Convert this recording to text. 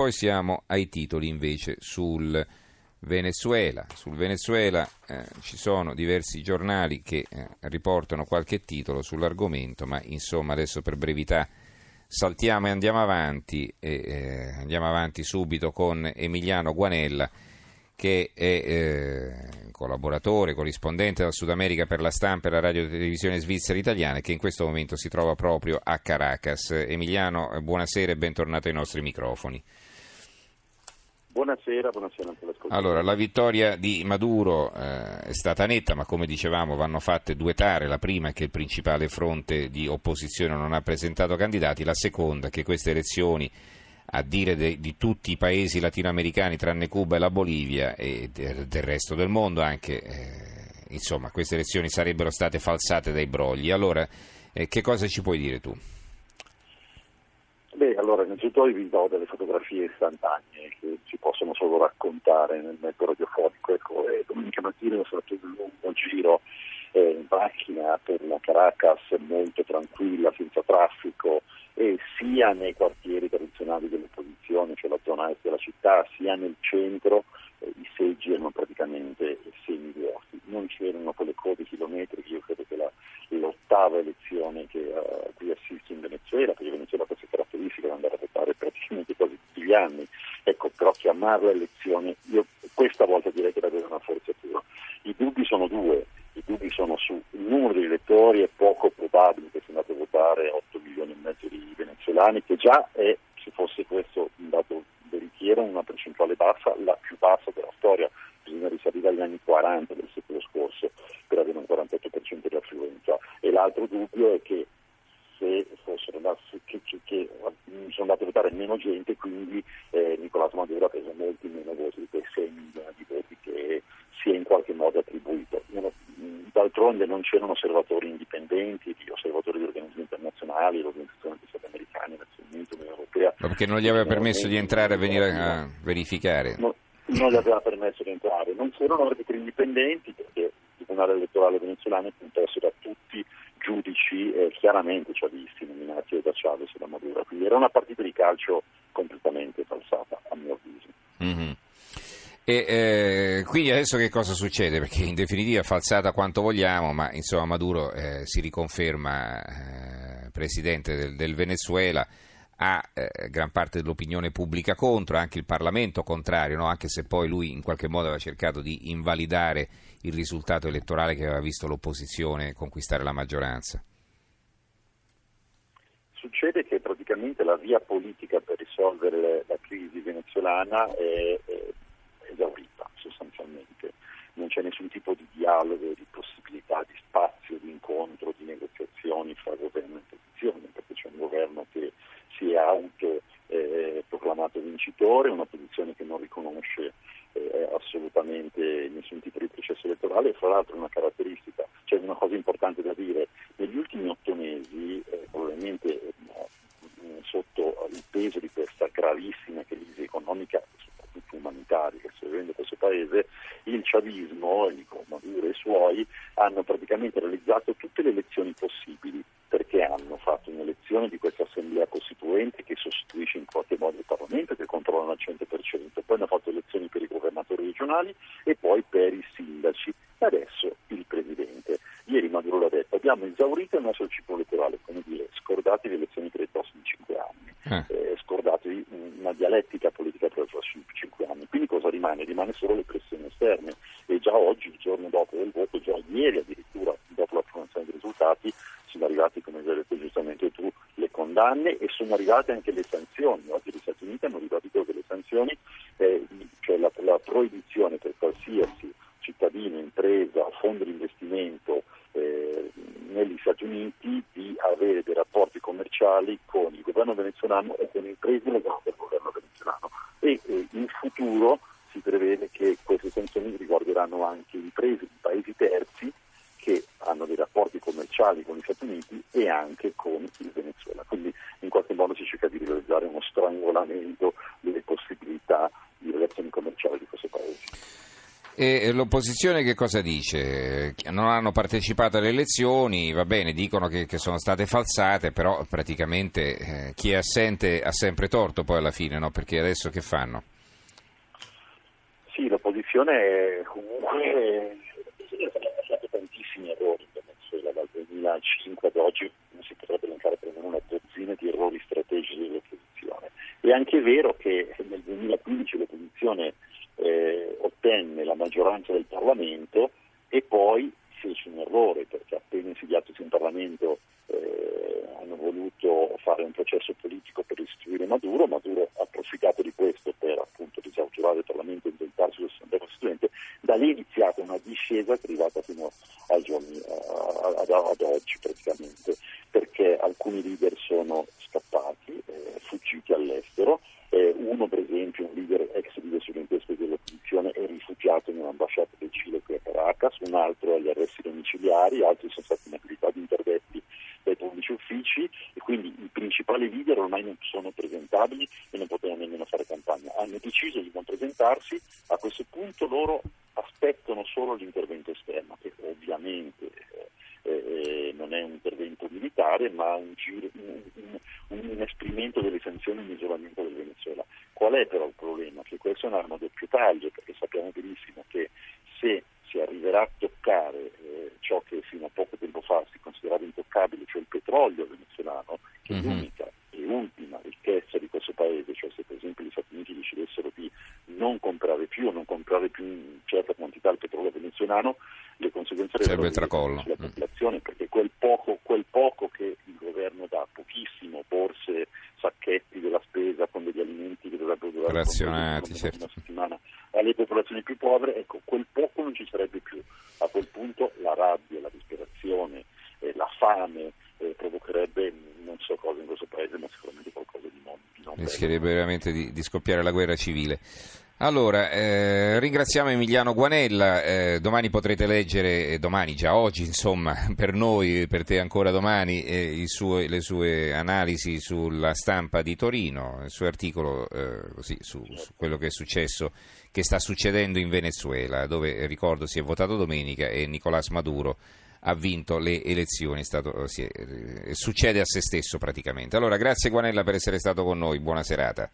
Poi siamo ai titoli invece sul Venezuela. Sul Venezuela eh, ci sono diversi giornali che eh, riportano qualche titolo sull'argomento, ma insomma adesso per brevità saltiamo e andiamo avanti, e, eh, andiamo avanti subito con Emiliano Guanella che è eh, collaboratore, corrispondente dal Sud America per la stampa e la radio televisione svizzera italiana che in questo momento si trova proprio a Caracas. Emiliano, buonasera e bentornato ai nostri microfoni. Buonasera, buonasera anche all'ascoltatore. Allora, la vittoria di Maduro eh, è stata netta, ma come dicevamo vanno fatte due tare. La prima è che il principale fronte di opposizione non ha presentato candidati, la seconda è che queste elezioni, a dire de, di tutti i paesi latinoamericani tranne Cuba e la Bolivia e del, del resto del mondo anche, eh, insomma, queste elezioni sarebbero state falsate dai brogli. Allora, eh, che cosa ci puoi dire tu? Allora innanzitutto vi do delle fotografie istantanee che ci possono solo raccontare nel mezzo radiofonico. Ecco, eh, domenica mattina ho fatto un lungo giro eh, in macchina per la Caracas molto tranquilla, senza traffico, e sia nei quartieri tradizionali dell'opposizione, cioè la zona est della città, sia nel centro, eh, i seggi erano praticamente semivuoti. Non c'erano quelle code chilometriche, io credo che la, l'ottava elezione che, a cui assisto in Venezuela, perché Venezuela ha questa caratteristica di andare a votare praticamente quasi tutti gli anni, ecco, però chiamarla elezione, io questa volta direi che davvero una forzatura. I dubbi sono due, i dubbi sono sul numero di elettori, è poco probabile che sia andato a votare 8 milioni e mezzo di venezuelani, che già è, se fosse questo un dato veritiero, una percentuale bassa, la più bassa della storia, bisogna risalire agli anni 40 del secolo scorso per avere un 48% di affluenza. E l'altro dubbio è che se fossero andati, che, che, che sono andati a votare meno gente, quindi eh, Nicolás Maduro ha preso molti meno voti di quei 6 milioni di voti che si è in qualche modo attribuito. D'altronde non c'erano osservatori indipendenti, osservatori di organismi internazionali, l'Organizzazione degli Stati Americani, Nazioni Unite, Unione Europea. Ma perché non gli aveva permesso di entrare e venire a verificare? No, non gli aveva permesso di entrare. Non c'erano arbitri indipendenti perché il Tribunale elettorale venezuelano è composto da tutti giudici eh, chiaramente chavisti nominati da Chavez e da Maduro. Quindi era una partita di calcio completamente falsata, a mio avviso. Mm-hmm. E, eh, quindi adesso che cosa succede? Perché in definitiva falsata quanto vogliamo, ma insomma Maduro eh, si riconferma eh, presidente del, del Venezuela, ha eh, gran parte dell'opinione pubblica contro, anche il Parlamento contrario, no? anche se poi lui in qualche modo aveva cercato di invalidare il risultato elettorale che aveva visto l'opposizione conquistare la maggioranza. Succede che praticamente la via politica per risolvere la crisi venezuelana è, è esaurita sostanzialmente. Non c'è nessun tipo di dialogo, di possibilità, di spazio, di incontro, di negoziazioni fra governo e opposizione, perché c'è un governo che si è auto eh, vincitore, una posizione che non riconosce eh, assolutamente nessun tipo di processo elettorale e fra l'altro una caratteristica, cioè una cosa importante da dire, negli ultimi otto mesi eh, probabilmente eh, sotto il peso di questa gravissima crisi economica soprattutto umanitaria che si vivendo questo paese, il chavismo, Maduro e i suoi, hanno praticamente realizzato tutte le elezioni possibili perché hanno fatto un'elezione di questa assemblea costituente che sostituisce in qualche modo il Parlamento che controllano al 100%, poi hanno fatto elezioni per i governatori regionali e poi per i sindaci e adesso il Presidente. Ieri Maduro l'ha detto, abbiamo esaurito il nostro ciclo elettorale, come dire, scordatevi le elezioni per i prossimi cinque anni, eh. Eh, scordatevi una dialettica politica per i prossimi cinque anni. Quindi cosa rimane? Rimane solo le pressioni esterne e già oggi, il giorno dopo del voto, già ieri addirittura, dopo l'approvazione dei risultati, sono arrivati, come hai detto giustamente tu, le condanne e sono arrivate anche le sanzioni. Oggi gli Stati Uniti hanno ribadito che le sanzioni, eh, cioè la, la proibizione per qualsiasi cittadino, impresa, fondo di investimento eh, negli Stati Uniti di avere dei rapporti commerciali con il governo venezuelano e con imprese legate al governo venezuelano. E eh, in futuro si prevede che queste sanzioni riguarderanno anche imprese di paesi terzi che hanno dei rapporti commerciali con gli Stati Uniti e anche con il Venezuela. Quindi in qualche modo si cerca di realizzare uno strangolamento delle possibilità di relazioni commerciali di questo paese. E l'opposizione che cosa dice? Non hanno partecipato alle elezioni, va bene, dicono che, che sono state falsate, però praticamente eh, chi è assente ha sempre torto poi alla fine, no? perché adesso che fanno? Sì, l'opposizione comunque ha fatto tantissimi errori in Venezuela, dal 2005 ad oggi non si potrebbe elencare per una dozzina di errori strategici dell'opposizione. È anche vero che nel 2015 l'opposizione eh, ottenne la maggioranza del Parlamento e poi fece un errore perché appena insediatosi in Parlamento eh, hanno voluto fare un processo politico per istituire Maduro, Maduro ha approfittato di questo per appunto disautorare il Parlamento e inventarsi sull'Assemblea Costituente, da lì è iniziata una discesa che è arrivata fino ai giorni, uh, ad, ad, oggi praticamente, perché alcuni leader sono scappati, eh, fuggiti all'estero, eh, uno per esempio, un leader, ex leader studentesco dell'opposizione, è rifugiato in un'ambasciata del Cile qui a Caracas, un altro agli arresti domiciliari, altri sono stati in abilità di interdetti dai pubblici uffici e quindi principali leader ormai non sono presentabili e non potevano nemmeno fare campagna. Hanno deciso di non presentarsi, a questo punto loro aspettano solo l'intervento esterno, che ovviamente eh, eh, non è un intervento militare, ma un, giro, un, un, un esprimento delle sanzioni in isolamento del Venezuela. Qual è però il problema? Che questo è un'arma a doppio taglio, perché sappiamo benissimo che se si arriverà a toccare eh, ciò che fino a poco tempo fa si considerava intoccabile, cioè il petrolio venezuelano, che mm-hmm. è mhm. l'unica e ultima ricchezza di questo paese, cioè se per esempio gli Stati Uniti decidessero di non comprare più o non comprare più in certa quantità il petrolio venezuelano, le conseguenze sarebbe tracollo sulla popolazione, mm. perché quel poco, quel poco che il governo dà, pochissimo, borse, sacchetti della spesa con degli alimenti che dovrebbero durare razionati, certo. una settimana alle popolazioni più povere, ecco, quel poco non ci sarebbe più. A quel punto la rabbia, la disperazione, eh, la fame eh, provocherebbe non so cosa in questo paese, ma sicuramente qualcosa di non, di non Rischierebbe veramente di, di scoppiare la guerra civile. Allora, eh, ringraziamo Emiliano Guanella, eh, domani potrete leggere, eh, domani già oggi insomma, per noi, per te ancora domani, eh, suo, le sue analisi sulla stampa di Torino, il suo articolo eh, così, su, su, quello che è successo, che sta succedendo in Venezuela, dove ricordo si è votato domenica e Nicolás Maduro ha vinto le elezioni, stato, è, succede a se stesso praticamente. Allora, grazie Guanella per essere stato con noi, buona serata.